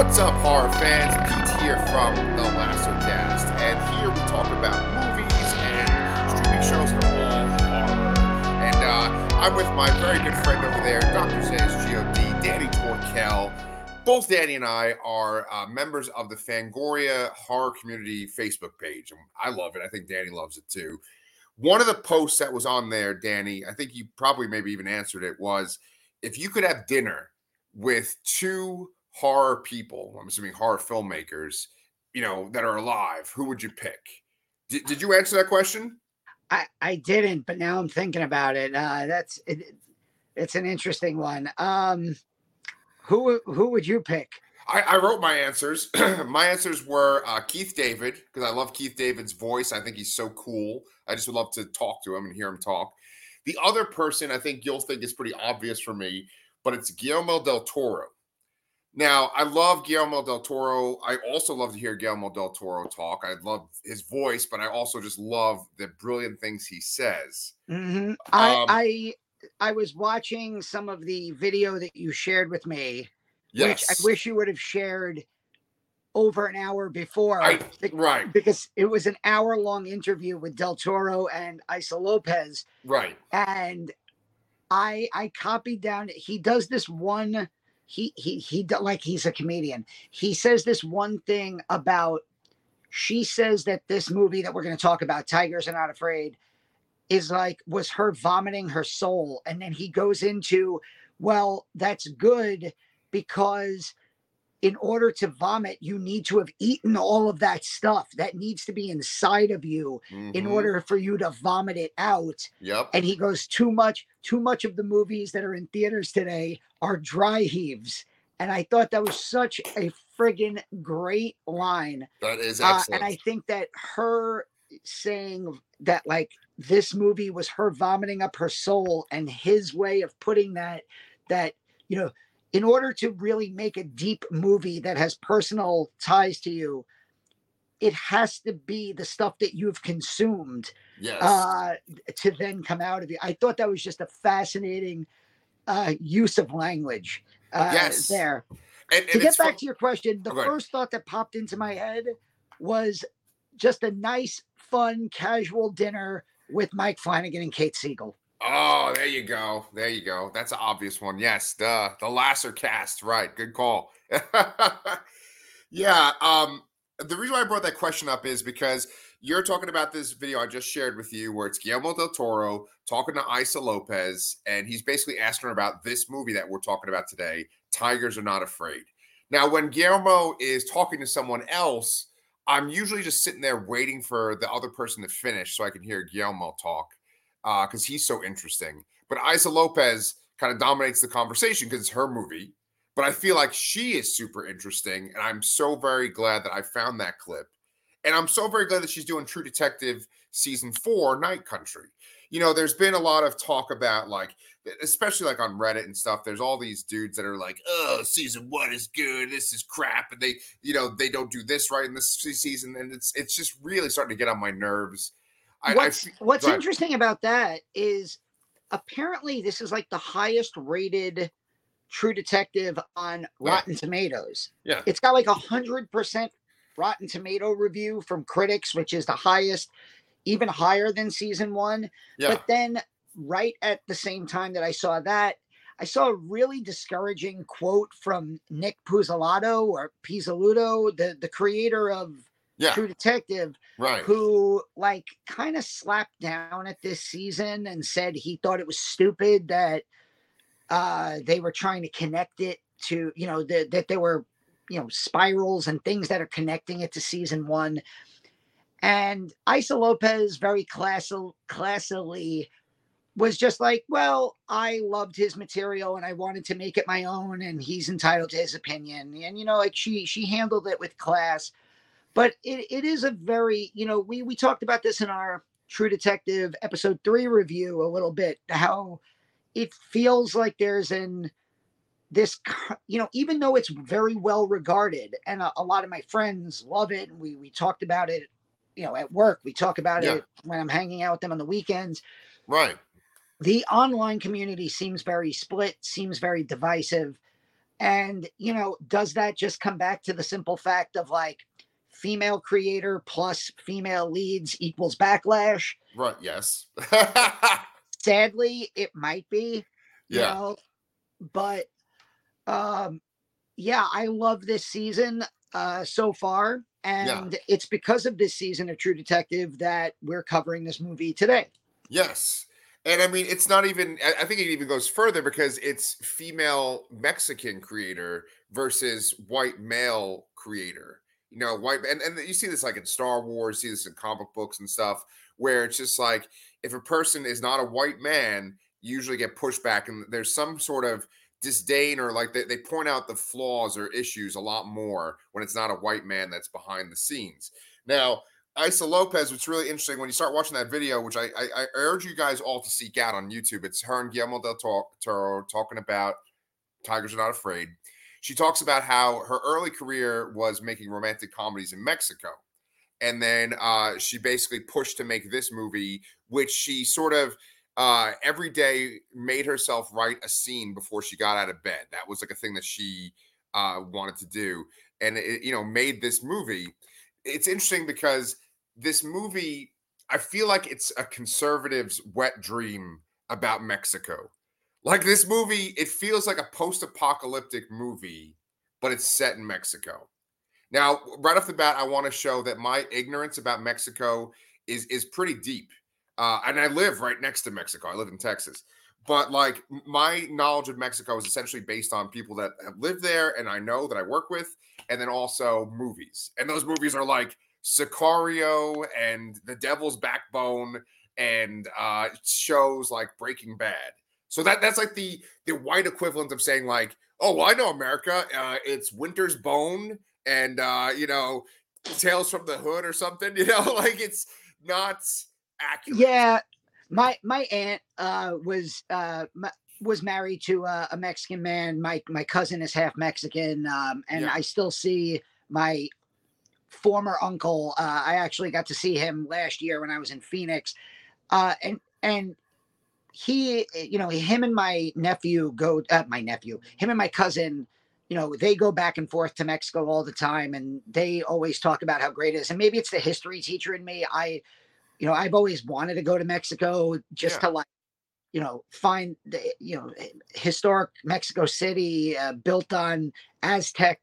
What's up, horror fans? Pete here from the Lasser Cast, and here we talk about movies and streaming shows that are all horror. And uh, I'm with my very good friend over there, Dr. Zayas God, Danny Torkel. Both Danny and I are uh, members of the Fangoria Horror Community Facebook page. And I love it. I think Danny loves it too. One of the posts that was on there, Danny, I think you probably maybe even answered it, was if you could have dinner with two horror people, I'm assuming horror filmmakers, you know, that are alive, who would you pick? Did, did you answer that question? I, I didn't, but now I'm thinking about it. Uh, that's it, it's an interesting one. Um, who who would you pick? I, I wrote my answers. my answers were uh, Keith David because I love Keith David's voice. I think he's so cool. I just would love to talk to him and hear him talk. The other person I think you'll think is pretty obvious for me, but it's Guillermo del Toro. Now, I love Guillermo del Toro. I also love to hear Guillermo del Toro talk. I love his voice, but I also just love the brilliant things he says. Mm-hmm. I, um, I I was watching some of the video that you shared with me, yes. which I wish you would have shared over an hour before. I, right. Because it was an hour long interview with Del Toro and Issa Lopez. Right. And I I copied down he does this one he he he like he's a comedian. He says this one thing about she says that this movie that we're going to talk about Tigers Are Not Afraid is like was her vomiting her soul and then he goes into well that's good because in order to vomit, you need to have eaten all of that stuff that needs to be inside of you mm-hmm. in order for you to vomit it out. Yep. And he goes, too much, too much of the movies that are in theaters today are dry heaves. And I thought that was such a friggin' great line. That is excellent. Uh, and I think that her saying that like this movie was her vomiting up her soul and his way of putting that that you know in order to really make a deep movie that has personal ties to you, it has to be the stuff that you've consumed yes. uh, to then come out of you. I thought that was just a fascinating uh, use of language uh, yes. there. And, and to get back fun- to your question, the first thought that popped into my head was just a nice, fun, casual dinner with Mike Flanagan and Kate Siegel. Oh, there you go. There you go. That's an obvious one. Yes, the the Lasser cast. Right. Good call. yeah. Um, the reason why I brought that question up is because you're talking about this video I just shared with you where it's Guillermo del Toro talking to Issa Lopez, and he's basically asking her about this movie that we're talking about today, Tigers Are Not Afraid. Now, when Guillermo is talking to someone else, I'm usually just sitting there waiting for the other person to finish so I can hear Guillermo talk because uh, he's so interesting. But Issa Lopez kind of dominates the conversation because it's her movie. But I feel like she is super interesting, and I'm so very glad that I found that clip. And I'm so very glad that she's doing True Detective season four, Night Country. You know, there's been a lot of talk about like, especially like on Reddit and stuff. There's all these dudes that are like, "Oh, season one is good. This is crap," and they, you know, they don't do this right in this season, and it's it's just really starting to get on my nerves I, what's I, what's interesting about that is apparently this is like the highest rated True Detective on Rotten yeah. Tomatoes. Yeah, it's got like a hundred percent Rotten Tomato review from critics, which is the highest, even higher than season one. Yeah. But then, right at the same time that I saw that, I saw a really discouraging quote from Nick Puzzolatto or Pizzolatto, the the creator of yeah. True Detective, right? Who like kind of slapped down at this season and said he thought it was stupid that uh, they were trying to connect it to you know the, that there were you know spirals and things that are connecting it to season one. And Issa Lopez very classy, classily was just like, well, I loved his material and I wanted to make it my own, and he's entitled to his opinion. And you know, like she she handled it with class but it, it is a very you know we we talked about this in our true detective episode three review a little bit how it feels like there's an this you know even though it's very well regarded and a, a, lot of my friends love it and we we talked about it you know at work we talk about yeah. it when i'm hanging out with them on the weekends right the online community seems very split seems very divisive And, you know, does that just come back to the simple fact of like female creator plus female leads equals backlash? Right. Yes. Sadly, it might be. Yeah. Know? But um yeah, I love this season uh so far. And yeah. it's because of this season of True Detective that we're covering this movie today. Yes. And I mean, it's not even, I think it even goes further because it's female Mexican creator versus white male creator. You know, white, and, and you see this like in Star Wars, see this in comic books and stuff, where it's just like if a person is not a white man, you usually get pushback and there's some sort of disdain or like they, they point out the flaws or issues a lot more when it's not a white man that's behind the scenes. Now, Issa Lopez, what's really interesting when you start watching that video, which I, I, I urge you guys all to seek out on YouTube. It's her and Guillermo del Toro talking about Tigers Are Not Afraid. She talks about how her early career was making romantic comedies in Mexico. And then uh, she basically pushed to make this movie, which she sort of uh, every day made herself write a scene before she got out of bed. That was like a thing that she uh, wanted to do. And it, you know, made this movie. It's interesting because this movie, I feel like it's a conservative's wet dream about Mexico. Like this movie, it feels like a post-apocalyptic movie, but it's set in Mexico. Now, right off the bat, I want to show that my ignorance about Mexico is is pretty deep. Uh, and I live right next to Mexico. I live in Texas. But like my knowledge of Mexico is essentially based on people that have lived there and I know that I work with, and then also movies. And those movies are like Sicario and The Devil's Backbone and uh, shows like Breaking Bad. So that that's like the the white equivalent of saying like, oh, well, I know America. Uh, it's Winter's Bone and uh, you know Tales from the Hood or something. You know, like it's not accurate. Yeah, my my aunt uh, was uh, my, was married to a, a, Mexican man. My my cousin is half Mexican, um, and yeah. I still see my former uncle. Uh, I actually got to see him last year when I was in Phoenix, uh, and and he, you know, him and my nephew go. Uh, my nephew, him and my cousin. You know, they go back and forth to Mexico all the time, and they always talk about how great it is. And maybe it's the history teacher in me. I, you know, I've always wanted to go to Mexico just yeah. to like you know find the you know historic mexico city uh, built on aztec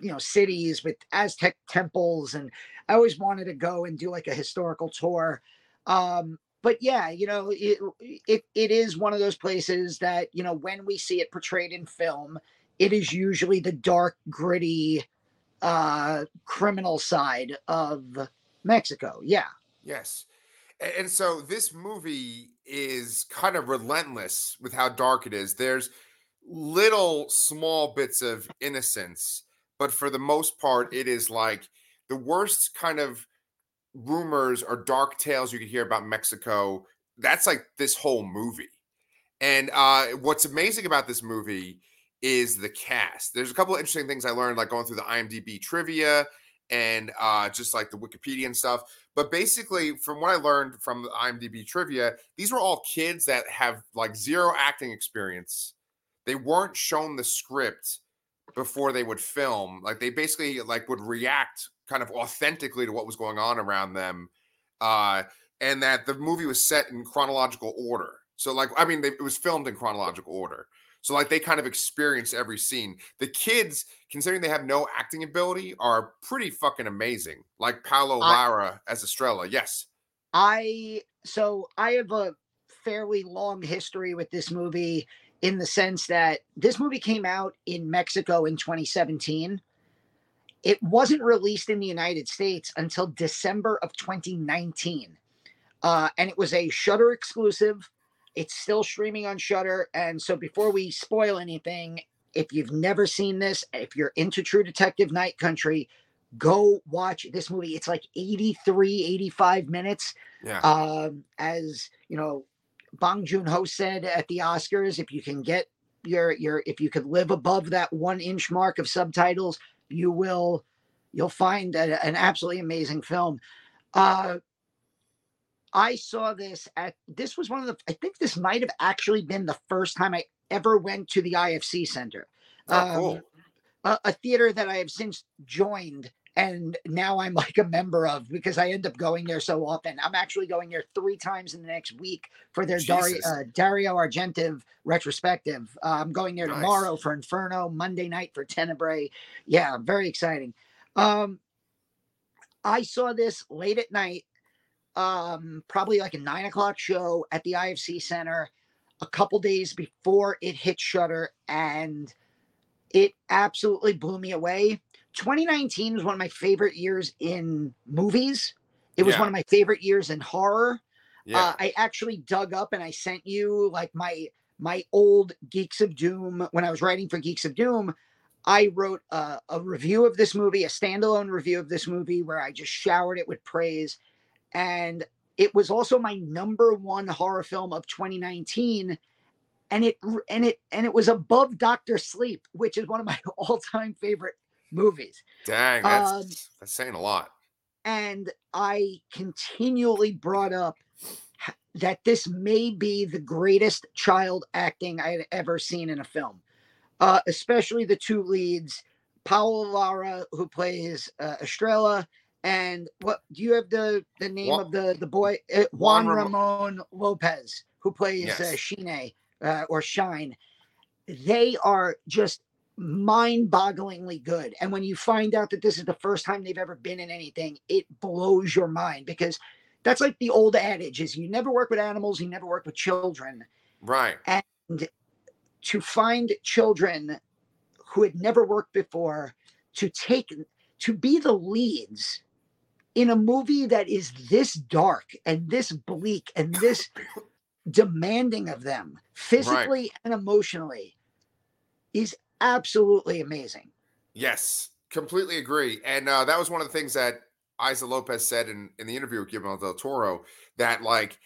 you know cities with Aztec temples, and I always wanted to go and do like a historical tour. Um, but yeah, you know, it, it it is one of those places that you know when we see it portrayed in film, it is usually the dark, gritty, uh, criminal side of Mexico. Yeah. Yes. And so this movie is kind of relentless with how dark it is. There's little small bits of innocence but for the most part, it is like the worst kind of rumors or dark tales you could hear about Mexico. That's like this whole movie. And uh, what's amazing about this movie is the cast. There's a couple of interesting things I learned, like going through the IMDb trivia and uh, just like the Wikipedia and stuff. But basically, from what I learned from the IMDb trivia, these were all kids that have like zero acting experience. They weren't shown the script before they would film. Like they basically like would react kind of authentically to what was going on around them. Uh, and that the movie was set in chronological order. So like I mean they, it was filmed in chronological order. So like they kind of experience every scene. The kids, considering they have no acting ability, are pretty fucking amazing. Like Paola Lara as Estrella. Yes. I so I have a fairly long history with this movie in the sense that this movie came out in Mexico in 2017. It wasn't released in the United States until December of 2019. Uh, and it was a Shudder exclusive. It's still streaming on Shudder. And so before we spoil anything, if you've never seen this, if you're into True Detective Night Country, go watch this movie. It's like 83, 85 minutes. Yeah. Um, as you know, Bong Joon Ho said at the Oscars, if you can get your your if you could live above that one inch mark of subtitles, you will you'll find a, an absolutely amazing film. Uh, I saw this at this was one of the I think this might have actually been the first time I ever went to the IFC Center. Oh, cool. um, a, a theater that I have since joined and now I'm like a member of because I end up going there so often. I'm actually going there three times in the next week for their Dario, Jesus. uh, Dario Argento retrospective. Uh, I'm going there Nice. tomorrow for Inferno, Monday night for Tenebrae. Yeah, very exciting. Um, I saw this late at night, um, probably like a nine o'clock show at the IFC Center a couple days before it hit Shudder, and it absolutely blew me away. 2019 was one of my favorite years in movies. It was Yeah. one of my favorite years in horror. Yeah. Uh, I actually dug up and I sent you like my my old Geeks of Doom when I was writing for Geeks of Doom. I wrote a, a review of this movie, a standalone review of this movie, where I just showered it with praise, and it was also my number one horror film of 2019, and it and it and it was above Doctor Sleep, which is one of my all time favorite movies Dang, that's, um, that's saying a lot. and I continually brought up that this may be the greatest child acting I had ever seen in a film, uh, especially the two leads, Paola Lara, who plays uh, Estrella, and what do you have the the name Juan- of the the boy uh, Juan, Juan Ramo- Ramon Lopez, who plays uh, Shine uh, or Shine. They are just mind-bogglingly good and when you find out that this is the first time they've ever been in anything it blows your mind because that's like the old adage is you never work with animals you never work with children Right. And to find children who had never worked before to take to be the leads in a movie that is this dark and this bleak and this demanding of them physically and emotionally is absolutely amazing. Yes, completely agree. And uh, that was one of the things that Issa Lopez said in, in the interview with Guillermo del Toro that like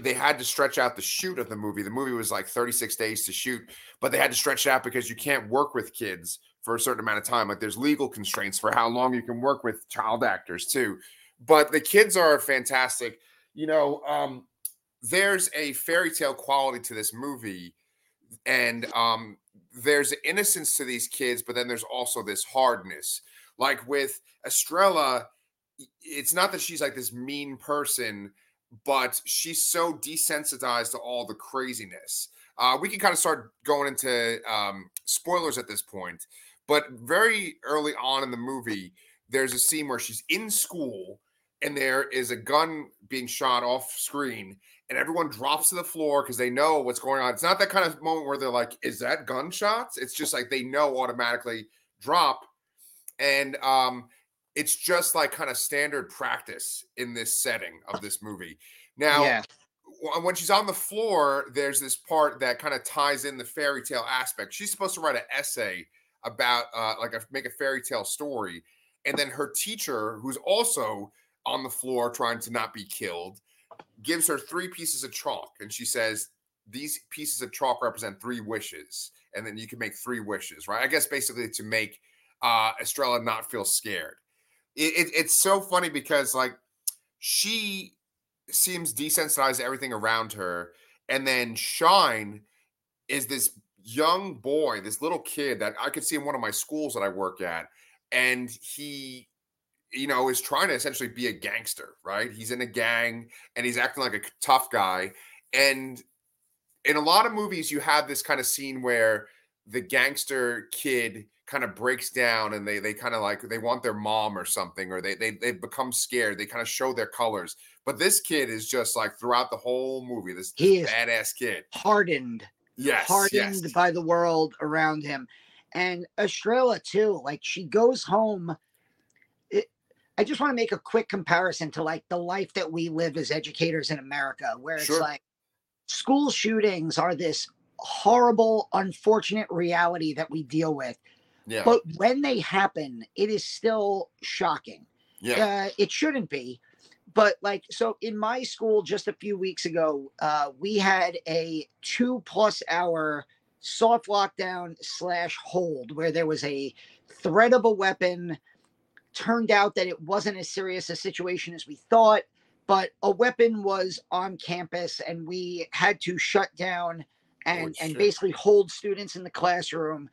they had to stretch out the shoot of the movie. The movie was like 36 days to shoot, but they had to stretch it out because you can't work with kids for a certain amount of time. Like there's legal constraints for how long you can work with child actors too. But the kids are fantastic. You know, um, there's a fairy tale quality to this movie, and um, there's innocence to these kids, but then there's also this hardness. Like with Estrella, it's not that she's like this mean person, but she's so desensitized to all the craziness. Uh, we can kind of start going into um, spoilers at this point, but very early on in the movie, there's a scene where she's in school and there is a gun being shot off screen and everyone drops to the floor because they know what's going on. It's not that kind of moment where they're like, "Is that gunshots?" It's just like they know automatically drop, and um, it's just like kind of standard practice in this setting of this movie. Now, yeah. when she's on the floor, there's this part that kind of ties in the fairy tale aspect. She's supposed to write an essay about uh, like a, make a fairy tale story, and then her teacher, who's also on the floor trying to not be killed, gives her three pieces of chalk, and she says these pieces of chalk represent three wishes, and then you can make three wishes, right? I guess basically to make uh, Estrella not feel scared. It, it, it's so funny because like she seems desensitized to everything around her. And then Shine is this young boy, this little kid that I could see in one of my schools that I work at. And he, you know, is trying to essentially be a gangster, right? He's in a gang and he's acting like a tough guy. And in a lot of movies, you have this kind of scene where the gangster kid kind of breaks down and they they kind of like they want their mom or something or they they they become scared they kind of show their colors but this kid is just like throughout the whole movie this, He this badass kid Hardened, yes hardened yes. by the world around him. And Estrella too, like she goes home. I just want to make a quick comparison to like the life that we live as educators in America, where it's Sure. like school shootings are this horrible, unfortunate reality that we deal with. yeah But when they happen, it is still shocking. yeah Uh, it shouldn't be. But like, so in my school just a few weeks ago, uh, we had a two plus hour soft lockdown slash hold where there was a threat of a weapon. Turned out that it wasn't as serious a situation as we thought, but a weapon was on campus and we had to shut down and, and basically hold students in the classroom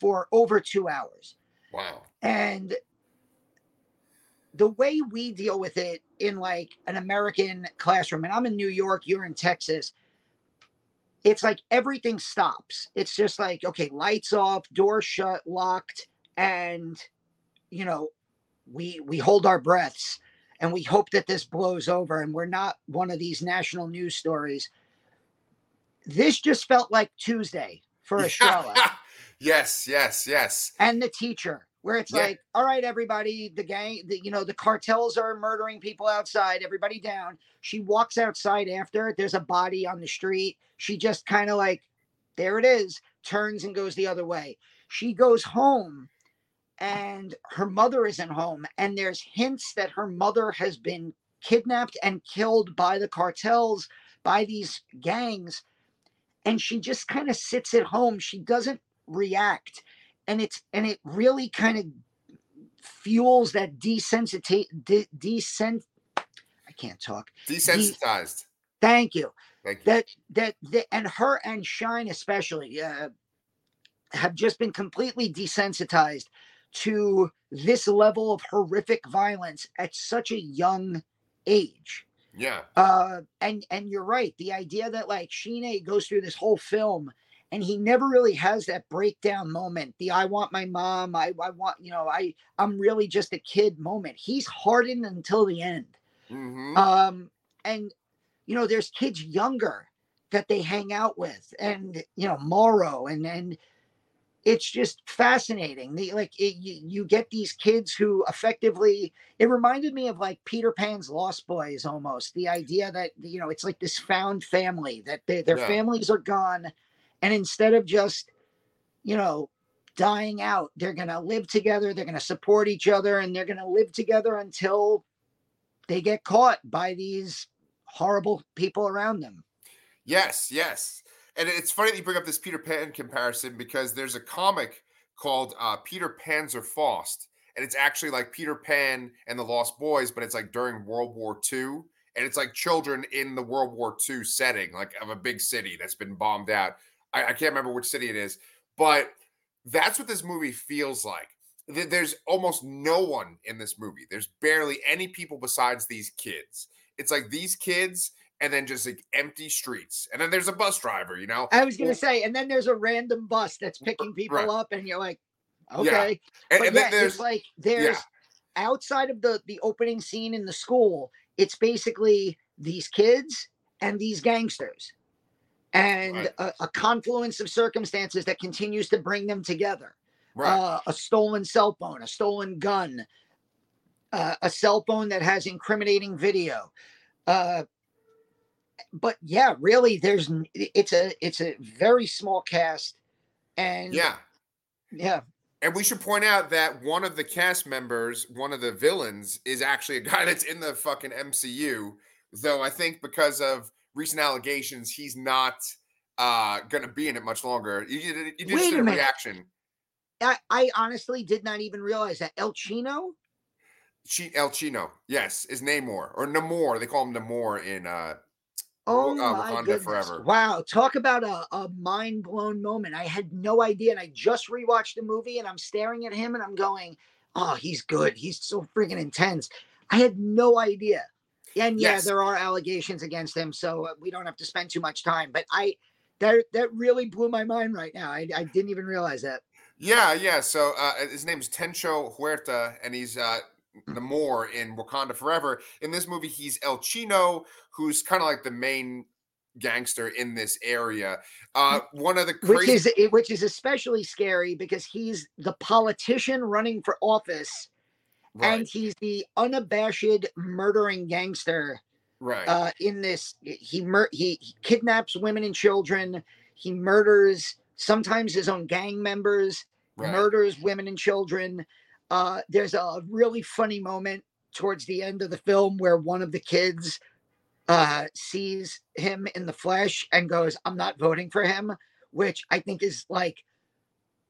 for over two hours. Wow. And the way we deal with it in like an American classroom, and I'm in New York, you're in Texas, it's like everything stops. It's just like, okay, lights off, door shut, locked, and you know, we we hold our breaths and we hope that this blows over and we're not one of these national news stories. This just felt like Tuesday for Estrella. yes, yes, yes. And the teacher where it's Yeah. like, all right, everybody, the gang, the, you know, the cartels are murdering people outside, everybody down. She walks outside after, there's a body on the street. She just kind of like, there it is, turns and goes the other way. She goes home and her mother isn't home. And there's hints that her mother has been kidnapped and killed by the cartels, by these gangs. And she just kind of sits at home. She doesn't react and it's and it really kind of fuels that desensitize de, desent I can't talk. Desensitized. Thank you. Thank you. That that, that and her and Shine especially uh, have just been completely desensitized to this level of horrific violence at such a young age. Yeah. Uh, and and you're right. The idea that like Sheena goes through this whole film and he never really has that breakdown moment. The I want my mom. I I want you know I I'm really just a kid moment. He's hardened until the end. hmm Um, and you know there's kids younger that they hang out with, and you know Morro, and and it's just fascinating. The like it, you, you get these kids who effectively it reminded me of like Peter Pan's Lost Boys almost. The idea that you know it's like this found family that they, their Yeah. families are gone, and instead of just you know dying out, they're gonna live together. They're gonna support each other, and they're gonna live together until they get caught by these horrible people around them. Yes, yes. And it's funny that you bring up this Peter Pan comparison because there's a comic called uh, Peter Panzerfaust, and it's actually like Peter Pan and the Lost Boys, but it's like during World War II, and it's like children in the World War II setting, like of a big city that's been bombed out. I, I can't remember which city it is, but that's what this movie feels like. There's almost no one in this movie. There's barely any people besides these kids. It's like these kids and then just like empty streets. And then there's a bus driver, you know? I was gonna say, and then there's a random bus that's picking people Right. up, and you're like, Yeah. okay. And, but and yeah, then there's it's like there's outside of the the opening scene in the school, it's basically these kids and these gangsters, and Right. a, a confluence of circumstances that continues to bring them together. right. uh, a stolen cell phone, a stolen gun, uh, a cell phone that has incriminating video. Uh, but yeah, really, there's it's a it's a very small cast, and yeah. yeah, And we should point out that one of the cast members, one of the villains, is actually a guy that's in the fucking MCU. Though I think because of recent allegations, he's not uh gonna be in it much longer. You, you, you just Wait did a a reaction. I, I honestly did not even realize that El Chino. Chi, El Chino, yes, is Namor or Namor. They call him Namor in uh Oh uh, my Wakanda goodness! Forever. Wow, talk about a, a mind blown moment. I had no idea, and I just rewatched the movie, and I'm staring at him, and I'm going, "Oh, he's good. He's so freaking intense." I had no idea. And yeah, Yes. there are allegations against him, so uh, we don't have to spend too much time. But I, that that really blew my mind right now. I, I didn't even realize that. Yeah, yeah. So uh, his name's Tenoch Huerta, and he's uh. Namor in Wakanda Forever. In this movie, he's El Chino, who's kind of like the main gangster in this area. Uh, one of the Mm. Which is which is especially scary because he's the politician running for office, right, and he's the unabashed murdering gangster right, uh, in this. He, mur- he he kidnaps women and children. He murders sometimes his own gang members. right. Murders women and children. Uh, there's a really funny moment towards the end of the film where one of the kids uh, sees him in the flesh and goes, "I'm not voting for him," which I think is like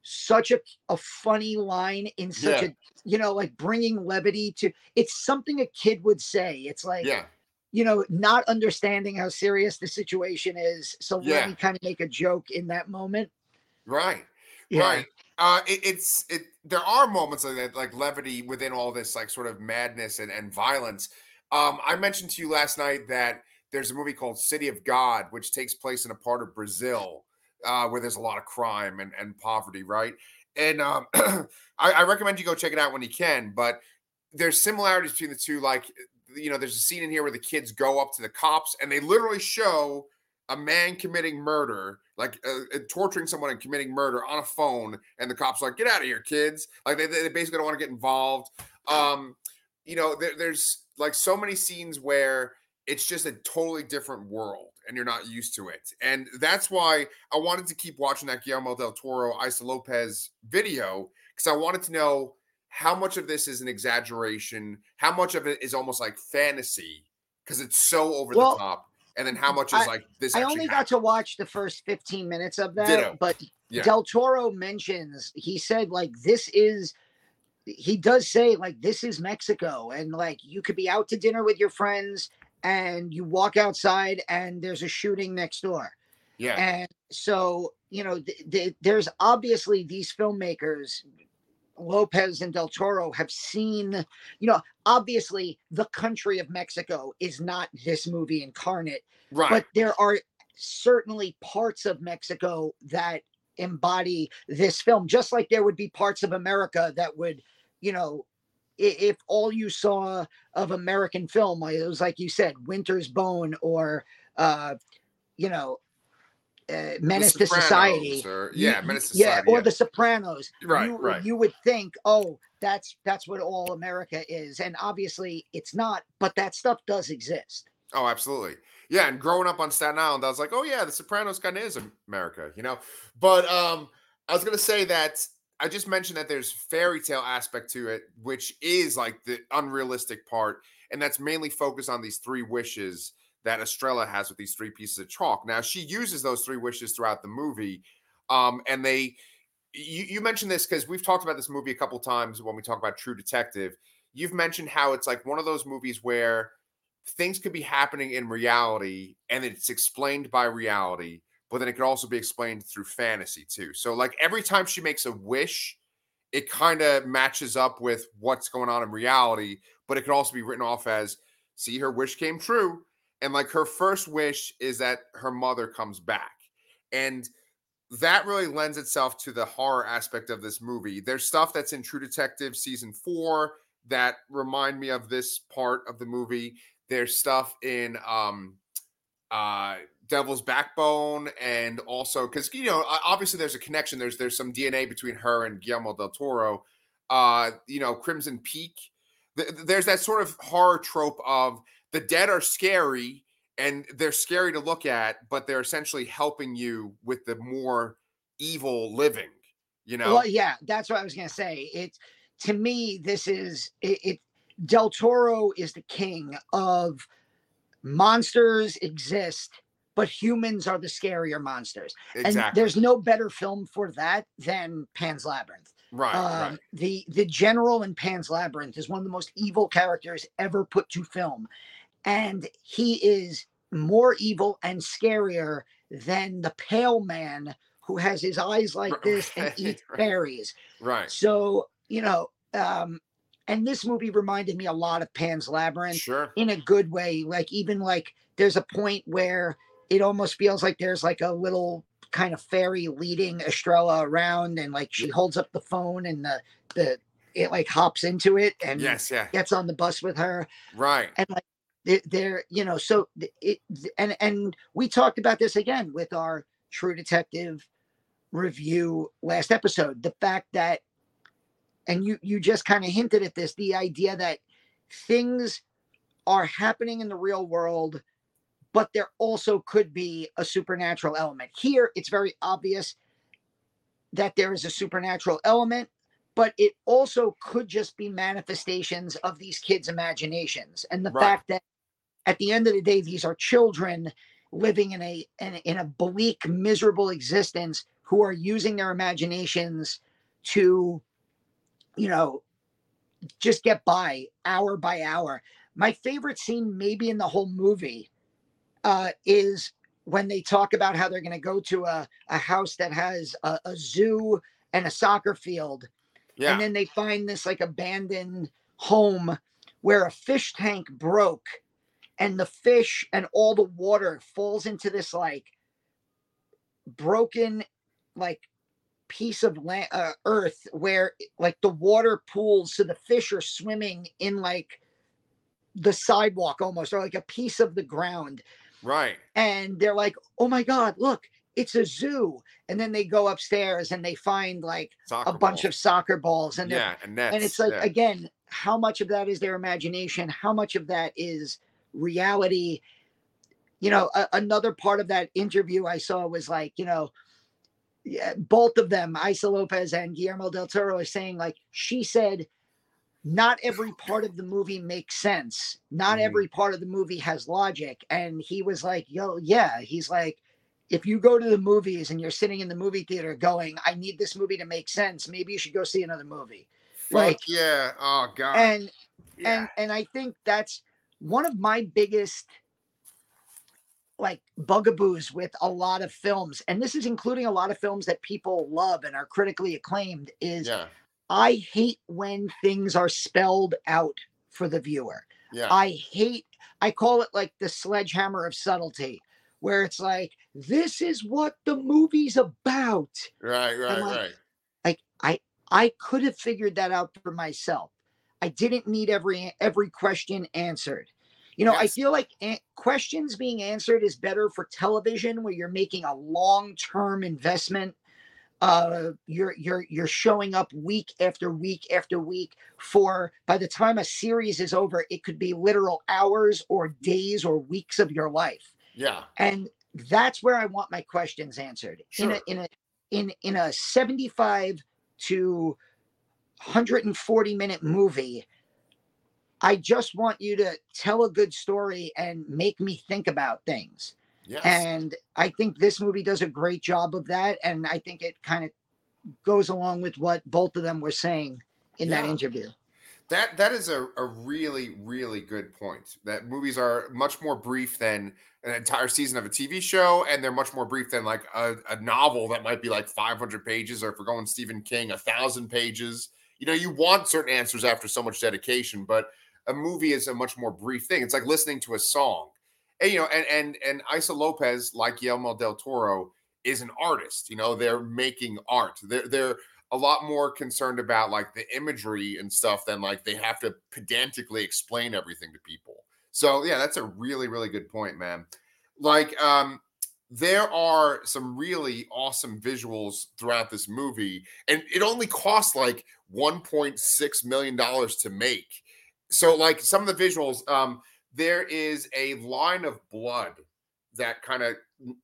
such a, a funny line in such Yeah. a you know like bringing levity to it's something a kid would say it's like yeah, you know, not understanding how serious the situation is. So Yeah. let me kind of make a joke in that moment. right. Yeah. Right. Uh, it, it's it. There are moments like that, like levity within all this, like sort of madness and, and violence. Um, I mentioned to you last night that there's a movie called City of God, which takes place in a part of Brazil uh, where there's a lot of crime and, and poverty, right? And um, I, I recommend you go check it out when you can. But there's similarities between the two. Like, you know, there's a scene in here where the kids go up to the cops and they literally show a man committing murder, like uh, uh torturing someone and committing murder on a phone, and the cops are like, "Get out of here, kids!" Like they, they basically don't want to get involved. Um, you know, there, there's like so many scenes where it's just a totally different world and you're not used to it. And that's why I wanted to keep watching that Guillermo del Toro, Issa Lopez video because I wanted to know how much of this is an exaggeration, how much of it is almost like fantasy because it's so over well, the top, and then how much is I, like this. I only happened. got to watch the first 15 minutes of that, Ditto. but yeah. Del Toro mentions he said like this is he does say like this is Mexico and like you could be out to dinner with your friends and you walk outside and there's a shooting next door. Yeah. And so, you know, th- th- there's obviously these filmmakers, Lopez and Del Toro, have seen, you know, obviously the country of Mexico is not this movie incarnate. Right. But there are certainly parts of Mexico that embody this film, just like there would be parts of America that would, you know, if all you saw of American film, it was like you said, Winter's Bone or, uh, you know, uh, Menace to Society. Or, yeah, Menace Society. Yeah, or The Sopranos. Right, you, right. You would think, oh, that's that's what all America is, and obviously it's not. But that stuff does exist. Oh, absolutely. Yeah, and growing up on Staten Island, I was like, oh yeah, The Sopranos kind of is America, you know. But um, I was gonna say that I just mentioned that there's fairy tale aspect to it, which is like the unrealistic part, and that's mainly focused on these three wishes that Estrella has with these three pieces of chalk. Now she uses those three wishes throughout the movie, um, and they. You, you mentioned this because we've talked about this movie a couple times when we talk about True Detective. You've mentioned how it's like one of those movies where things could be happening in reality and it's explained by reality but then it could also be explained through fantasy too. So like every time she makes a wish, it kind of matches up with what's going on in reality, but it could also be written off as see her wish came true and like her first wish is that her mother comes back. And that really lends itself to the horror aspect of this movie. There's stuff that's in True Detective season 4 that remind me of this part of the movie. There's stuff in um uh Devil's Backbone, and also because you know obviously there's a connection. There's there's some DNA between her and Guillermo del Toro. Uh, you know, Crimson Peak. there's that sort of horror trope of the dead are scary and they're scary to look at, but they're essentially helping you with the more evil living. You know. Well, yeah, that's what I was gonna say. It's to me, this is it, it Del Toro is the king of monsters exist but humans are the scarier monsters. Exactly. And there's no better film for that than Pan's Labyrinth. Right, um, right. The the general in Pan's Labyrinth is one of the most evil characters ever put to film, and he is more evil and scarier than the pale man who has his eyes like this and eats right. berries. Right. So you know, um, and this movie reminded me a lot of Pan's Labyrinth. Sure. In a good way, like even like there's a point where it almost feels like there's like a little kind of fairy leading Estrella around and like she holds up the phone and the the it like hops into it and yes, yeah. gets on the bus with her. Right. And like they're, you know, so it and and we talked about this again with our True Detective review last episode. The fact that and you you just kind of hinted at this, the idea that things are happening in the real world but there also could be a supernatural element. Here, it's very obvious that there is a supernatural element, but it also could just be manifestations of these kids' imaginations. And the right. fact that at the end of the day, these are children living in a in, in a bleak, miserable existence who are using their imaginations to, you know, just get by hour by hour. My favorite scene, maybe in the whole movie, uh, is when they talk about how they're going to go to a, a house that has a, a zoo and a soccer field. Yeah. And then they find this like abandoned home where a fish tank broke and the fish and all the water falls into this like broken like piece of land, uh, earth where like the water pools so the fish are swimming in like the sidewalk almost or like a piece of the ground. Right. And they're like oh my god look it's a zoo. And then they go upstairs and they find like Soccer a bunch of soccer balls and yeah, and and it's like yeah. again how much of that is their imagination? How much of that is reality you know a- another part of that interview i saw was like you know yeah, both of them issa lopez and guillermo del toro are saying like she said not every part of the movie makes sense not Mhm. every part of the movie has logic and he was like yo yeah he's like if you go to the movies and you're sitting in the movie theater going i need this movie to make sense maybe you should go see another movie Fuck like- yeah. Oh god. and yeah. and and I think that's one of my biggest like bugaboos with a lot of films, and this is including a lot of films that people love and are critically acclaimed. Is yeah. I hate when things are spelled out for the viewer. Yeah. I hate. I call it like the sledgehammer of subtlety, where it's like this is what the movie's about. right, right, like, right. like I I could have figured that out for myself. I didn't need every every question answered. You know, I feel like a- questions being answered is better for television where you're making a long-term investment. Uh, you're you're you're showing up week after week after week for by the time a series is over, it could be literal hours or days or weeks of your life Yeah. and that's where I want my questions answered. In a Sure. in a in in a 75 to 140 minute movie, I just want you to tell a good story and make me think about things. Yes. And I think this movie does a great job of that. And I think it kind of goes along with what both of them were saying in that interview. That that is a, a really really good point. That movies are much more brief than an entire season of a TV show, and they're much more brief than like a, a novel that might be like 500 pages, or if we're going Stephen King, a thousand pages. You know, you want certain answers after so much dedication, but a movie is a much more brief thing. It's like listening to a song, and you know, and and and Issa Lopez, like Guillermo del Toro, is an artist. You know, they're making art. They're they're a lot more concerned about like the imagery and stuff than like they have to pedantically explain everything to people. So yeah, that's a really really good point, man. Like um there are some really awesome visuals throughout this movie and it only costs like 1.6 million dollars to make. So like some of the visuals um there is a line of blood that kind of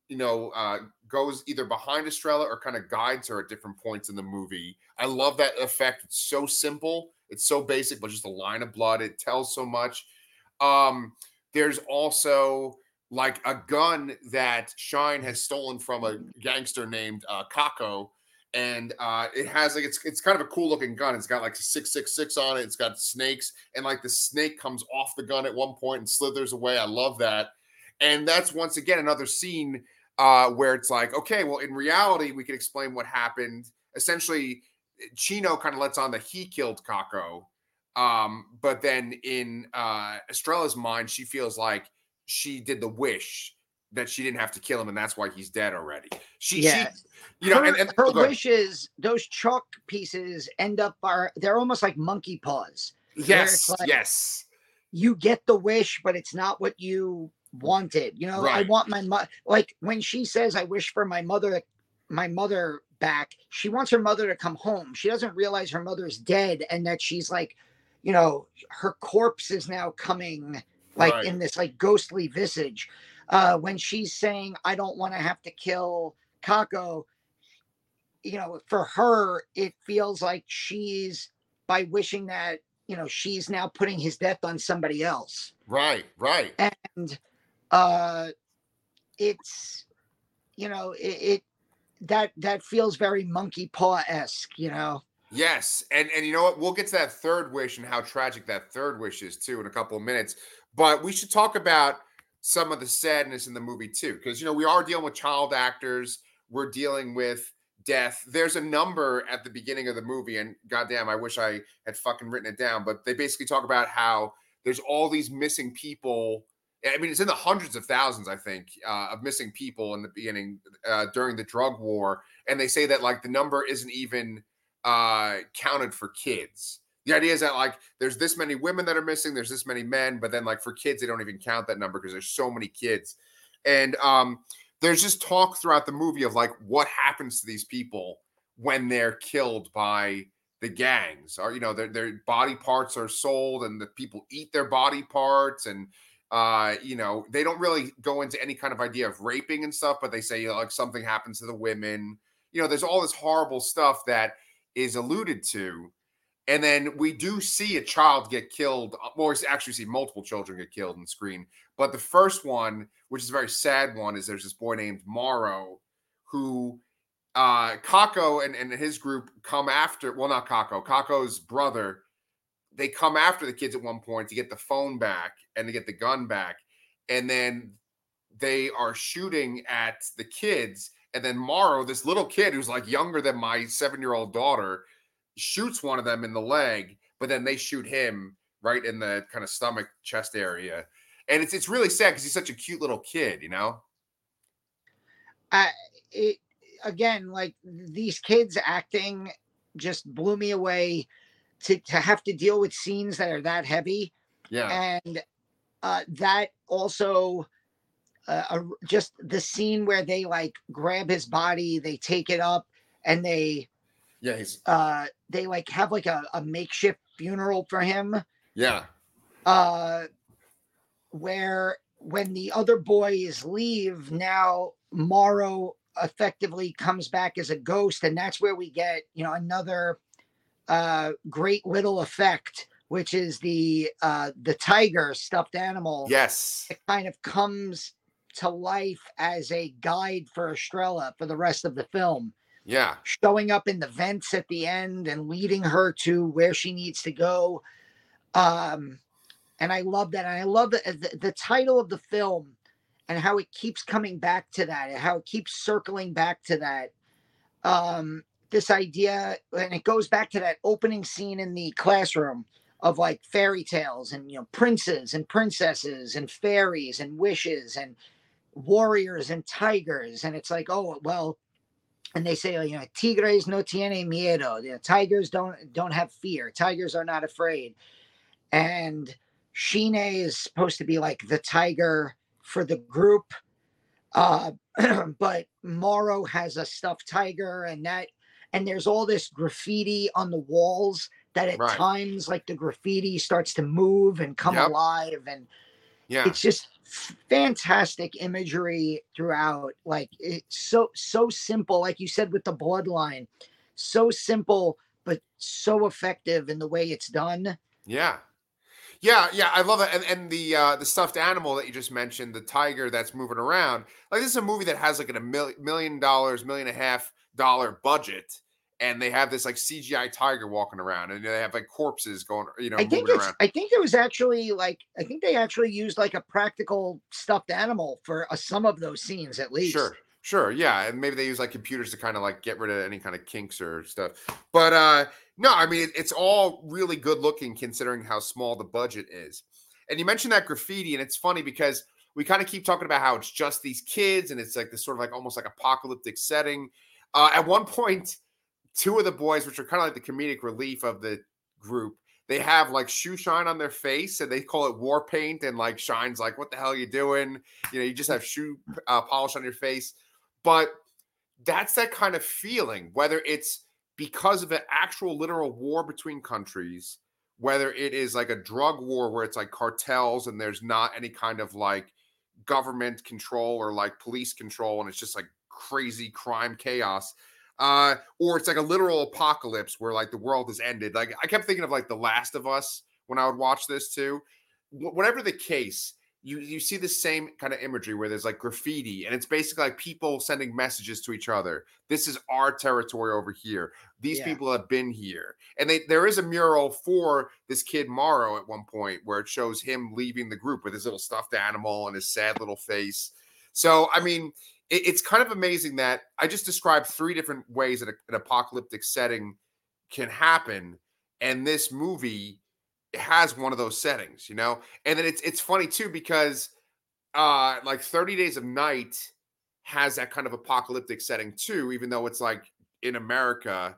you know uh goes either behind Estrella or kind of guides her at different points in the movie. I love that effect. It's so simple. It's so basic, but just a line of blood. It tells so much. Um, there's also like a gun that Shine has stolen from a gangster named uh, Caco, and uh, it has like it's it's kind of a cool looking gun. It's got like six six six on it. It's got snakes, and like the snake comes off the gun at one point and slithers away. I love that, and that's once again another scene uh, where it's like, okay, well, in reality, we can explain what happened. Essentially, Chino kind of lets on that he killed Caco. Um, but then in uh, Estrella's mind, she feels like she did the wish that she didn't have to kill him, and that's why he's dead already. She, Yeah. she you know, her, and, and her wishes, those chalk pieces end up are they're almost like monkey paws. yes, like- yes, you get the wish, but it's not what you wanted. You know, I want my mother. Like when she says, "I wish for my mother, my mother back," she wants her mother to come home. She doesn't realize her mother's dead, and that she's like, you know, her corpse is now coming, like Right. in this like ghostly visage. Uh, when she's saying, "I don't want to have to kill Caco," you know, for her, it feels like she's by wishing that you know she's now putting his death on somebody else right, right. and uh it's you know it, it that that feels very monkey paw-esque you know Yes, and and you know what? We'll get to that third wish and how tragic that third wish is too in a couple of minutes. But we should talk about some of the sadness in the movie too, because you know we are dealing with child actors. We're dealing with death. There's a number at the beginning of the movie, and goddamn, I wish I had fucking written it down. But they basically talk about how there's all these missing people. I mean, it's in the hundreds of thousands, I think, uh, of missing people in the beginning uh, during the drug war, and they say that like the number isn't even uh, counted for kids. The idea is that like there's this many women that are missing, there's this many men, but then like for kids, they don't even count that number because there's so many kids. And um, there's just talk throughout the movie of like what happens to these people when they're killed by the gangs. Or you know their, their body parts are sold and the people eat their body parts and uh you know they don't really go into any kind of idea of raping and stuff but they say you know, like something happens to the women. You know there's all this horrible stuff that is alluded to and then we do see a child get killed or actually see multiple children get killed in the screen but the first one which is a very sad one, is there's this boy named Morro who uh Caco and, and his group come after, well, not Caco, Caco's brother, they come after the kids at one point to get the phone back and to get the gun back. And then they are shooting at the kids. And then Morro, this little kid who's like younger than my seven year old daughter, shoots one of them in the leg, but then they shoot him right in the kind of stomach chest area and it's it's really sad because he's such a cute little kid, you know. Uh, it again, like these kids acting just blew me away. To to have to deal with scenes that are that heavy, yeah, and uh, that also. Uh, uh, just the scene where they like grab his body, they take it up, and they, yeah, he's, uh, they like have like a, a makeshift funeral for him. Yeah. Uh, where when the other boys leave, now Morro effectively comes back as a ghost, and that's where we get you know another uh, great little effect, which is the uh, the tiger stuffed animal. Yes, it kind of comes to life as a guide for Estrella for the rest of the film. Yeah, showing up in the vents at the end and leading her to where she needs to go. Um, and I love that. And I love the, the, the title of the film and how it keeps coming back to that, how it keeps circling back to that. Um, this idea, and it goes back to that opening scene in the classroom of like fairy tales and you know princes and princesses and fairies and wishes and warriors and tigers and it's like oh well and they say you know tigres no tiene miedo you know, tigers don't don't have fear tigers are not afraid and Shine is supposed to be like the tiger for the group. Uh, but Morro has a stuffed tiger, and that, and there's all this graffiti on the walls that at right. times, like the graffiti starts to move and come yep. alive, and yeah, it's just fantastic imagery throughout. Like it's so so simple, like you said with the bloodline, so simple but so effective in the way it's done. Yeah. Yeah, yeah, I love it. And and the uh the stuffed animal that you just mentioned, the tiger that's moving around. Like this is a movie that has like a mil- million dollars, million and a half dollar budget, and they have this like CGI tiger walking around, and they have like corpses going, you know, I think it's. Around. I think it was actually like I think they actually used like a practical stuffed animal for uh, some of those scenes at least. Sure. Sure, yeah, and maybe they use like computers to kind of like get rid of any kind of kinks or stuff. But uh no, I mean it's all really good looking considering how small the budget is. And you mentioned that graffiti, and it's funny because we kind of keep talking about how it's just these kids, and it's like this sort of like almost like apocalyptic setting. Uh, at one point, two of the boys, which are kind of like the comedic relief of the group, they have like shoe shine on their face and they call it war paint and like shines like what the hell are you doing? You know you just have shoe uh, polish on your face. But that's that kind of feeling, whether it's because of an actual literal war between countries, whether it is like a drug war where it's like cartels and there's not any kind of like government control or like police control and it's just like crazy crime chaos uh or it's like a literal apocalypse where like the world has ended. Like i kept thinking of like the last of us when i would watch this too. Whatever the case you you see the same kind of imagery where there's like graffiti and it's basically like people sending messages to each other. This is our territory over here. These yeah. people have been here. And they there is a mural for this kid morro at one point where it shows him leaving the group with his little stuffed animal and his sad little face. So i mean it, it's kind of amazing that I just described three different ways that a, an apocalyptic setting can happen, and this movie has one of those settings, you know. And then it's it's funny too because uh like 30 Days of Night has that kind of apocalyptic setting too, even though it's like in America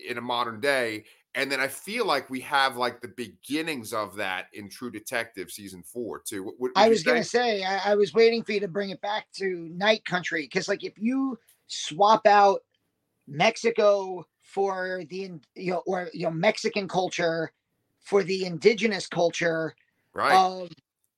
in a modern day. And then I feel like we have like the beginnings of that in True Detective season four too. What, what I was gonna say I, I, was waiting for you to bring it back to Night Country because like if you swap out Mexico for the you know or you know Mexican culture for the indigenous culture right. of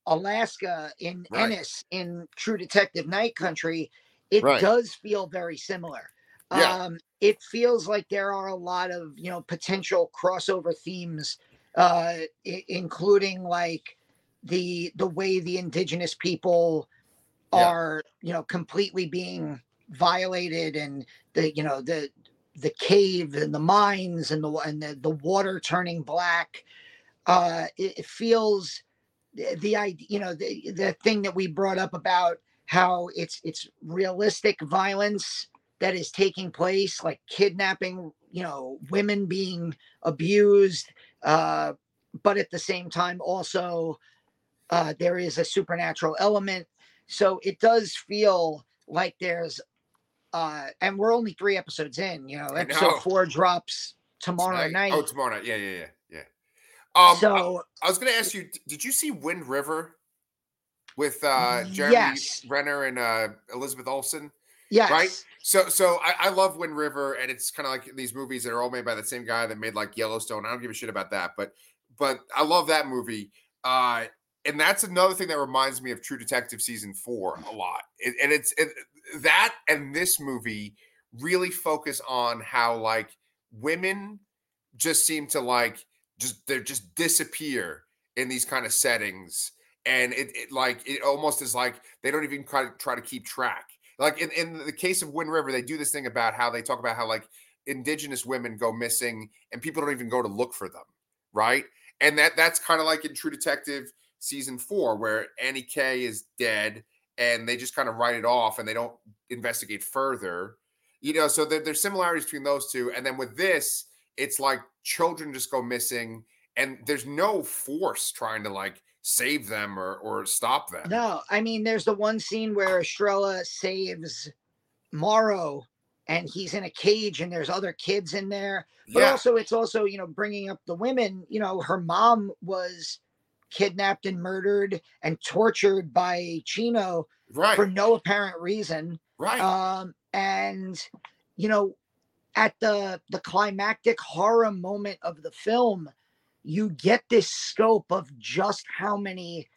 Alaska in right. Ennis in True Detective Night Country, it right. does feel very similar. Yeah. Um, it feels like there are a lot of you know potential crossover themes, uh, I- including like the the way the indigenous people yeah. are you know completely being violated and the you know the the cave and the mines and the and the, the water turning black uh it, it feels the idea you know the, the thing that we brought up about how it's it's realistic violence that is taking place, like kidnapping, you know, women being abused, uh, but at the same time, also uh, there is a supernatural element. So it does feel like there's, uh, and we're only three episodes in. You know, episode know. four drops tomorrow Tonight? night. Oh, tomorrow night. Yeah, yeah, yeah, yeah. Um, so I, I was going to ask you, did you see Wind River with uh, Jeremy yes. Renner and uh, Elizabeth Olsen? Yes. Right. So, so I, I love Wind River, and it's kind of like these movies that are all made by the same guy that made like Yellowstone. I don't give a shit about that, but but I love that movie. Uh, and that's another thing that reminds me of True Detective season four a lot. It, and it's it, that and this movie really focus on how like women just seem to like just they just disappear in these kind of settings and it, it like it almost is like they don't even try to try to keep track like in, in the case of Wind River, they do this thing about how they talk about how like indigenous women go missing and people don't even go to look for them, right? And that that's kind of like in True Detective season four, where Annie K is dead and they just kind of write it off and they don't investigate further. You know, so there, there's similarities between those two. And then with this, it's like children just go missing and there's no force trying to like save them or or stop them. No, I mean, there's the one scene where Estrella saves Morro and he's in a cage and there's other kids in there. But yeah. also, it's also, you know, bringing up the women. You know, her mom was kidnapped and murdered and tortured by Chino right. for no apparent reason. Right. Um, and, you know, at the the climactic horror moment of the film, you get this scope of just how many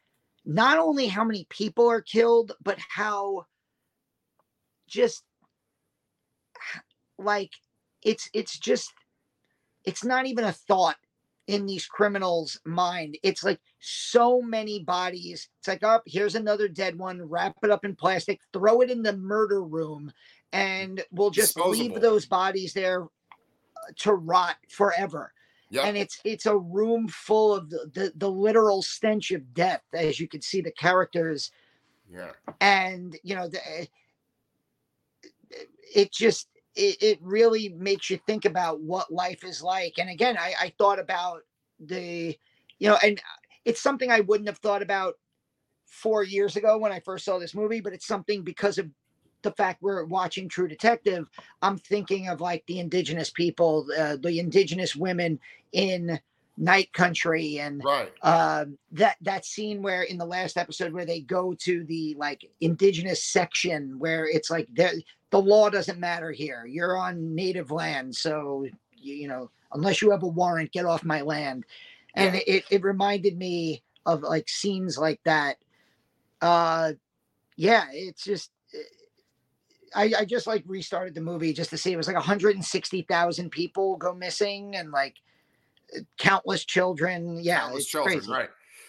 not only how many people are killed but how just like it's it's just it's not even a thought in these criminals mind. It's like so many bodies. It's like oh here's another dead one wrap it up in plastic throw it in the murder room and we'll just Disposable. leave those bodies there to rot forever Yep. And it's it's a room full of the, the, the literal stench of death, as you can see the characters. Yeah. And you know, the, eh, it just it, it really makes you think about what life is like. And again, I, I thought about the, you know, and it's something I wouldn't have thought about four years ago when I first saw this movie, but it's something because of the fact we're watching True Detective, I'm thinking of like the indigenous people, uh, the indigenous women in Night Country, and right. um, that that scene where in the last episode where they go to the like indigenous section where it's like the law doesn't matter here. You're on native land, so you, you know unless you have a warrant, get off my land. And yeah. it it reminded me of like scenes like that. Uh, yeah, it's just I, I just like restarted the movie just to see it was like 160,000 people go missing and like countless children. Yeah, countless children, crazy. right?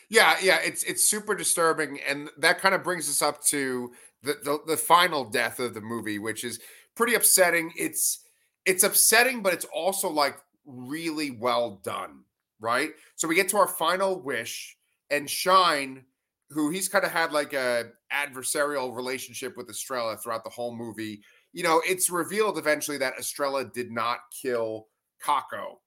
Yeah, yeah, it's it's super disturbing, and that kind of brings us up to the, the the final death of the movie, which is pretty upsetting. It's it's upsetting, but it's also like really well done, right? So we get to our final wish, and Shine who he's kind of had like a adversarial relationship with Estrella throughout the whole movie. You know, it's revealed eventually that Estrella did not kill Caco.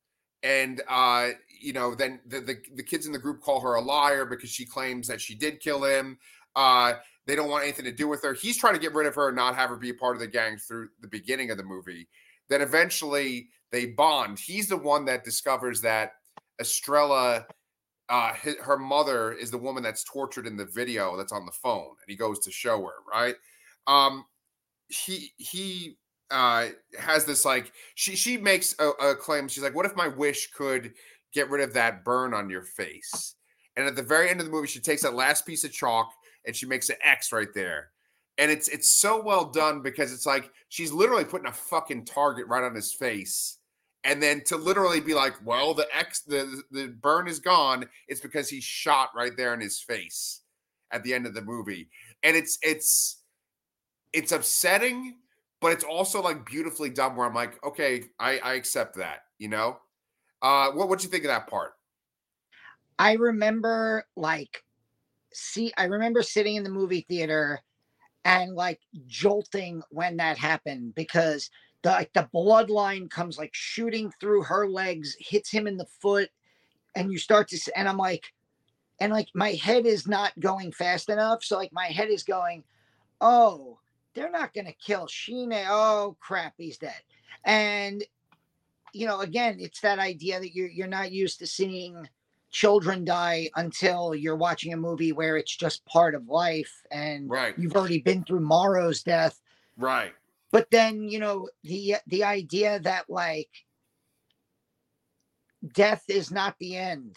And uh, you know, then the, the, the kids in the group call her a liar because she claims that she did kill him. Uh, they don't want anything to do with her. He's trying to get rid of her and not have her be a part of the gang through the beginning of the movie. Then eventually they bond. He's the one that discovers that Estrella, uh, his, her mother is the woman that's tortured in the video that's on the phone, and he goes to show her. Right? Um, he he uh has this like she she makes a, a claim. She's like, "What if my wish could get rid of that burn on your face?" And at the very end of the movie, she takes that last piece of chalk and she makes an X right there. And it's it's so well done because it's like she's literally putting a fucking target right on his face. And then to literally be like, well, the X the the burn is gone, it's because he shot right there in his face at the end of the movie. And it's it's it's upsetting, but it's also like beautifully done where I'm like, okay, I, I accept that, you know? Uh what what you think of that part? I remember like see I remember sitting in the movie theater and like jolting when that happened because the like the bloodline comes like shooting through her legs, hits him in the foot, and you start to and I'm like, and like my head is not going fast enough. So like my head is going, oh, they're not gonna kill Sheena. Oh crap, he's dead. And you know, again, it's that idea that you're you're not used to seeing children die until you're watching a movie where it's just part of life and right. you've already been through Morro's death. Right. But then, you know, the the idea that like death is not the end.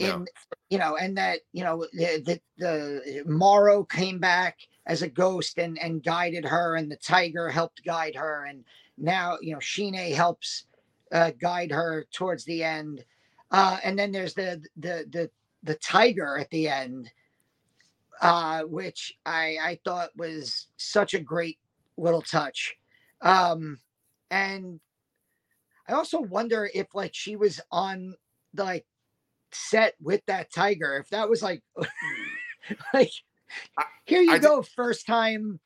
In No. you know, and that, you know, the the, the Morro came back as a ghost and and guided her and the tiger helped guide her and now, you know, Shine helps uh, guide her towards the end. Uh, and then there's the the the the tiger at the end, uh, which I I thought was such a great little touch. Um, and I also wonder if like she was on the like set with that tiger, if that was like like here you I di- go, first time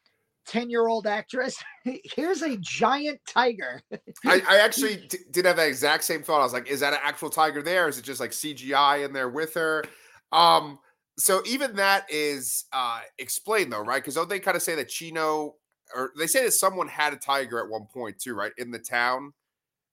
10 year old actress. Here's a giant tiger. I, I actually d- did have that exact same thought. I was like, is that an actual tiger there? Is it just like CGI in there with her? Um, so even that is uh explained though, right? Because don't they kind of say that Chino or they say that someone had a tiger at one point too, right? In the town,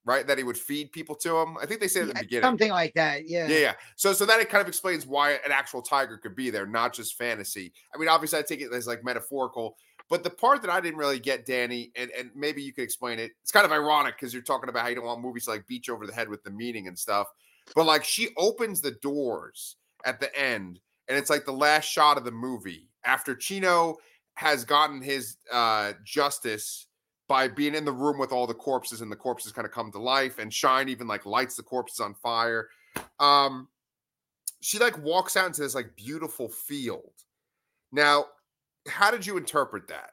right? That he would feed people to him. I think they say at the Yeah, beginning. Something like that. Yeah. Yeah, yeah. So so that it kind of explains why an actual tiger could be there, not just fantasy. I mean, obviously I take it as like metaphorical, but the part that I didn't really get, Danny, and, and maybe you could explain it. It's kind of ironic because you're talking about how you don't want movies to like beat you over the head with the meaning and stuff. But like she opens the doors at the end, and it's like the last shot of the movie after Chino has gotten his uh justice by being in the room with all the corpses and the corpses kind of come to life and shine even like lights the corpses on fire um she like walks out into this like beautiful field now how did you interpret that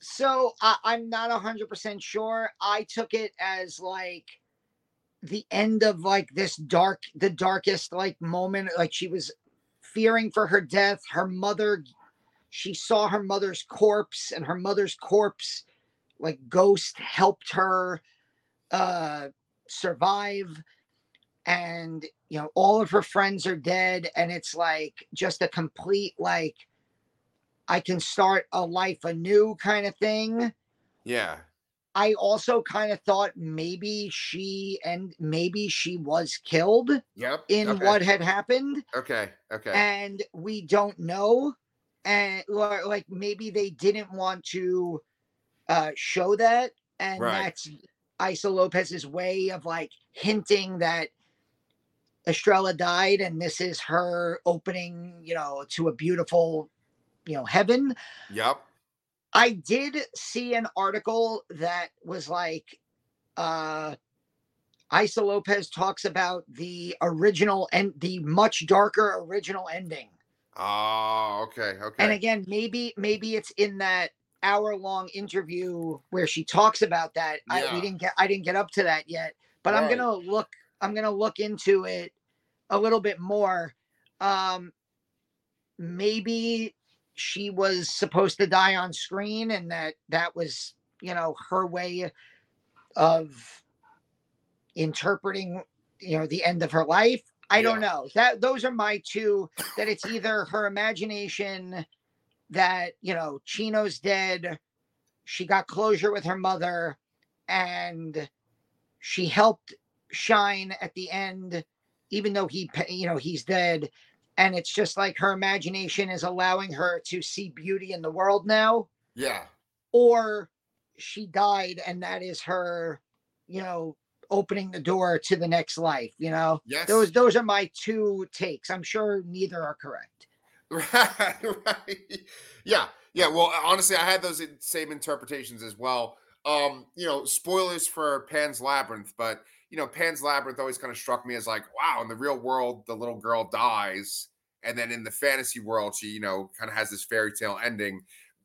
So I, I'm not hundred percent sure. I took it as like the end of like this dark, the darkest like moment. Like she was fearing for her death. Her mother, she saw her mother's corpse, and her mother's corpse, like ghost, helped her uh survive. And you know, all of her friends are dead, and it's like just a complete like I can start a life anew kind of thing. yeah I also kind of thought maybe she and maybe she was killed yep in okay. what had happened okay okay and we don't know and or like maybe they didn't want to uh show that and Right. that's Issa Lopez's way of like hinting that Estrella died and this is her opening, you know, to a beautiful, you know, heaven. yep I did see an article that was like uh Issa Lopez talks about the original and the much darker original ending. Oh okay okay And again, maybe maybe it's in that hour long interview where she talks about that. I, Yeah. we didn't get I didn't get up to that yet, but I'm gonna look I'm gonna look into it a little bit more. Um maybe she was supposed to die on screen and that that was you know her way of interpreting you know the end of her life i yeah. don't know. That those are my two that it's either her imagination that you know chino's dead she got closure with her mother and she helped shine at the end even though he you know he's dead. And it's just like her imagination is allowing her to see beauty in the world now. Yeah. Or she died and that is her you know opening the door to the next life you know? Yes. Those those are my two takes. I'm sure neither are correct. Right right. Yeah yeah well honestly i had those same interpretations as well. Um you know spoilers for pan's labyrinth but you know pan's labyrinth always kind of struck me as like wow in the real world the little girl dies and then in the fantasy world she you know kind of has this fairy tale ending.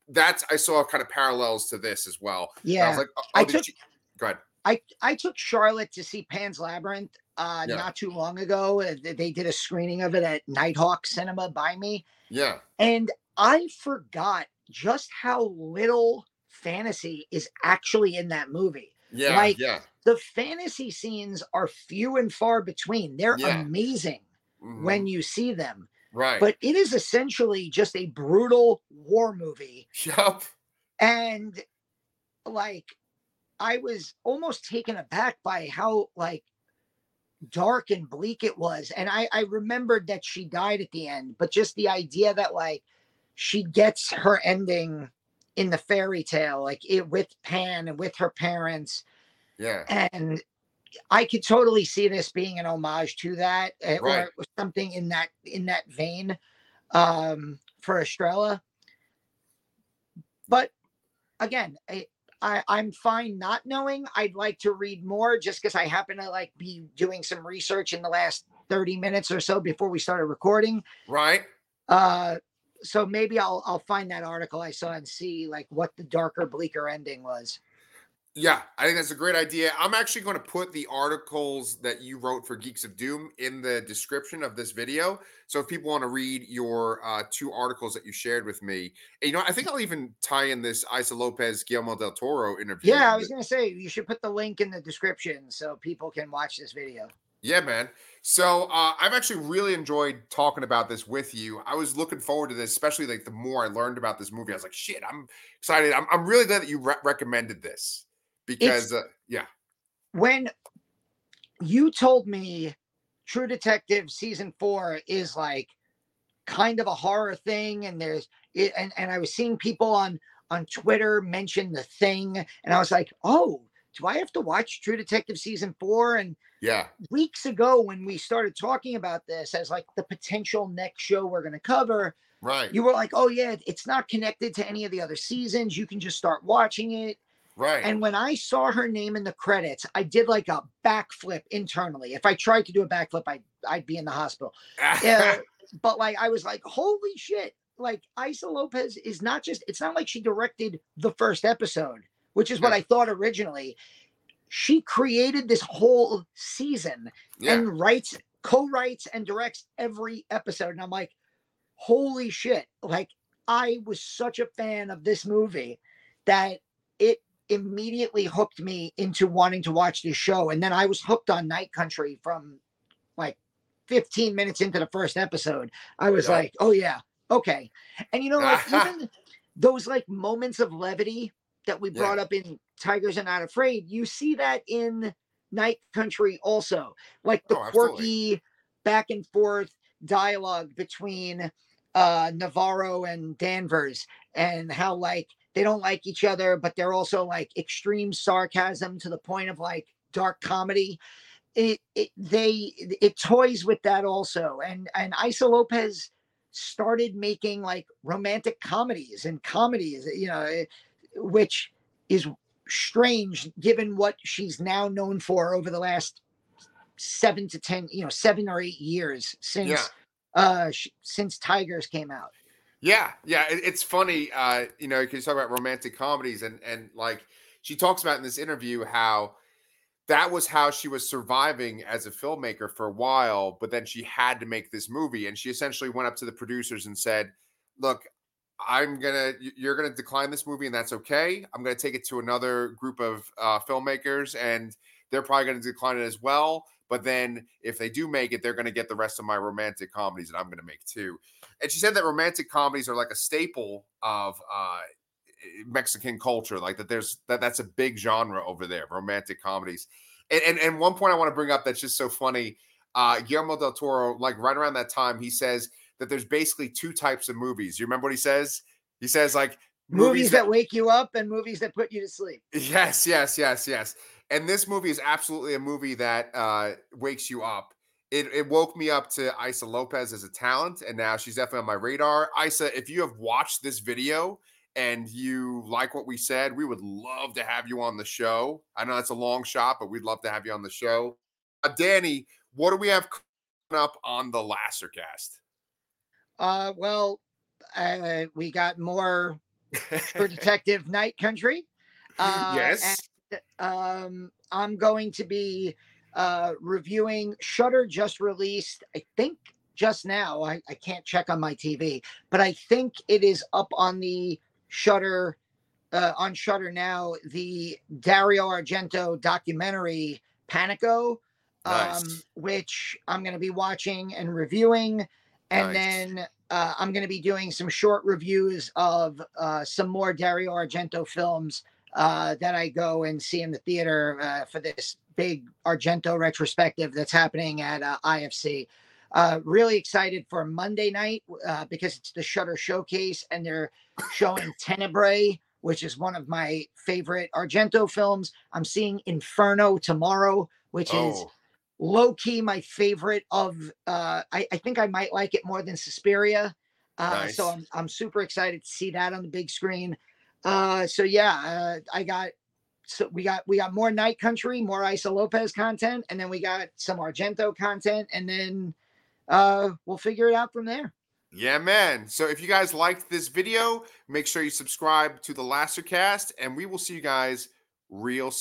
That's I saw kind of parallels to this as well. Yeah, I was like, oh, I took. She, go ahead. I I took Charlotte to see Pan's Labyrinth uh, yeah. not too long ago. They did a screening of it at Nitehawk Cinema by me. Yeah, and I forgot just how little fantasy is actually in that movie. Yeah, like, yeah. The fantasy scenes are few and far between. They're yeah. amazing mm-hmm. when you see them. Right. But it is essentially just a brutal war movie. Yep. And like I was almost taken aback by how like dark and bleak it was. And I, I remembered that she died at the end, but just the idea that like she gets her ending in the fairy tale, like it with Pan and with her parents. Yeah. And I could totally see this being an homage to that, eh, right. or something in that in that vein um, for Estrella. But again, I, I I'm fine not knowing. I'd like to read more just because I happen to like be doing some research in the last 30 minutes or so before we started recording. Right. Uh so maybe I'll I'll find that article I saw and see like what the darker, bleaker ending was. Yeah, I think that's a great idea. I'm actually going to put the articles that you wrote for Geeks of Doom in the description of this video. So if people want to read your uh, two articles that you shared with me, you know, I think I'll even tie in this Issa Lopez Guillermo del Toro interview. Yeah, I was going to say you should put the link in the description so people can watch this video. Yeah, man. So uh, I've actually really enjoyed talking about this with you. I was looking forward to this, especially like the more I learned about this movie. I was like, shit, I'm excited. I'm, I'm really glad that you re- recommended this because uh, yeah. when you told me true detective season four is like kind of a horror thing and there's it, and, and i was seeing people on on twitter mention the thing and i was like oh do i have to watch true detective season four? And yeah. weeks ago when we started talking about this as like the potential next show we're going to cover right. you were like oh yeah it's not connected to any of the other seasons. You can just start watching it Right. And when I saw her name in the credits, I did like a backflip internally. If I tried to do a backflip, I'd, I'd be in the hospital. uh, but like, I was like, holy shit. Like, Issa Lopez is not just, it's not like she directed the first episode, which is what I thought originally. She created this whole season yeah. and writes, co writes, and directs every episode. And I'm like, holy shit. Like, I was such a fan of this movie that immediately hooked me into wanting to watch this show. And then I was hooked on Night Country from like 15 minutes into the first episode. I was yeah. like, oh yeah, okay. And you know, like even those like moments of levity that we brought yeah. up in Tigers Are Not Afraid, you see that in Night Country also. Like the oh, quirky back and forth dialogue between uh Navarro and Danvers and how like they don't like each other, but they're also like extreme sarcasm to the point of like dark comedy. It, it they it toys with that also, and and Issa Lopez started making like romantic comedies and comedies, you know, eh, which is strange given what she's now known for over the last seven to ten, you know, seven or eight years since yeah. uh sh- since Tigers came out. Yeah, yeah, it, it's funny, uh, you know, because you talk about romantic comedies and and like she talks about in this interview how that was how she was surviving as a filmmaker for a while. But then she had to make this movie, and she essentially went up to the producers and said, "Look, I'm gonna you're gonna decline this movie, and that's okay. I'm gonna take it to another group of uh, filmmakers, and they're probably gonna decline it as well. But then if they do make it, they're gonna get the rest of my romantic comedies that I'm gonna make too." And she said that romantic comedies are like a staple of uh, Mexican culture, like that. There's that that's a big genre over there, romantic comedies. And and, and one point I want to bring up that's just so funny. Uh, Guillermo del Toro, like right around that time, he says that there's basically two types of movies. You remember what he says? He says like movies, movies that, that wake you up and movies that put you to sleep. Yes, yes, yes, yes. And this movie is absolutely a movie that uh, wakes you up. It, it, woke me up to Issa Lopez as a talent, and now she's definitely on my radar. Issa, if you have watched this video, and you like what we said, we would love to have you on the show. I know that's a long shot, but we'd love to have you on the show. Uh, Danny, what do we have coming up on the Lassercast? Uh, well, uh, we got more for Detective Night Country. Uh, yes. Um, I'm going to be uh, reviewing Shudder just released, I think just now. I, I can't check on my TV, but I think it is up on the Shudder uh, on Shudder now the Dario Argento documentary Panico, um, which I'm going to be watching and reviewing, and nice. then uh, I'm going to be doing some short reviews of uh, some more Dario Argento films uh, that I go and see in the theater uh, for this big Argento retrospective that's happening at uh, IFC. Uh, really excited for Monday night uh, because it's the Shudder Showcase and they're showing Tenebrae, which is one of my favorite Argento films. I'm seeing Inferno tomorrow, which oh. is low key my favorite of. Uh, I, I, think I might like it more than Suspiria. Uh, nice. So I'm I'm super excited to see that on the big screen. Uh, so yeah, uh, I got so we got we got more Night Country, more Issa Lopez content, and then we got some Argento content, and then uh, we'll figure it out from there. Yeah, man. So if you guys liked this video, make sure you subscribe to the Lassercast, and we will see you guys real soon.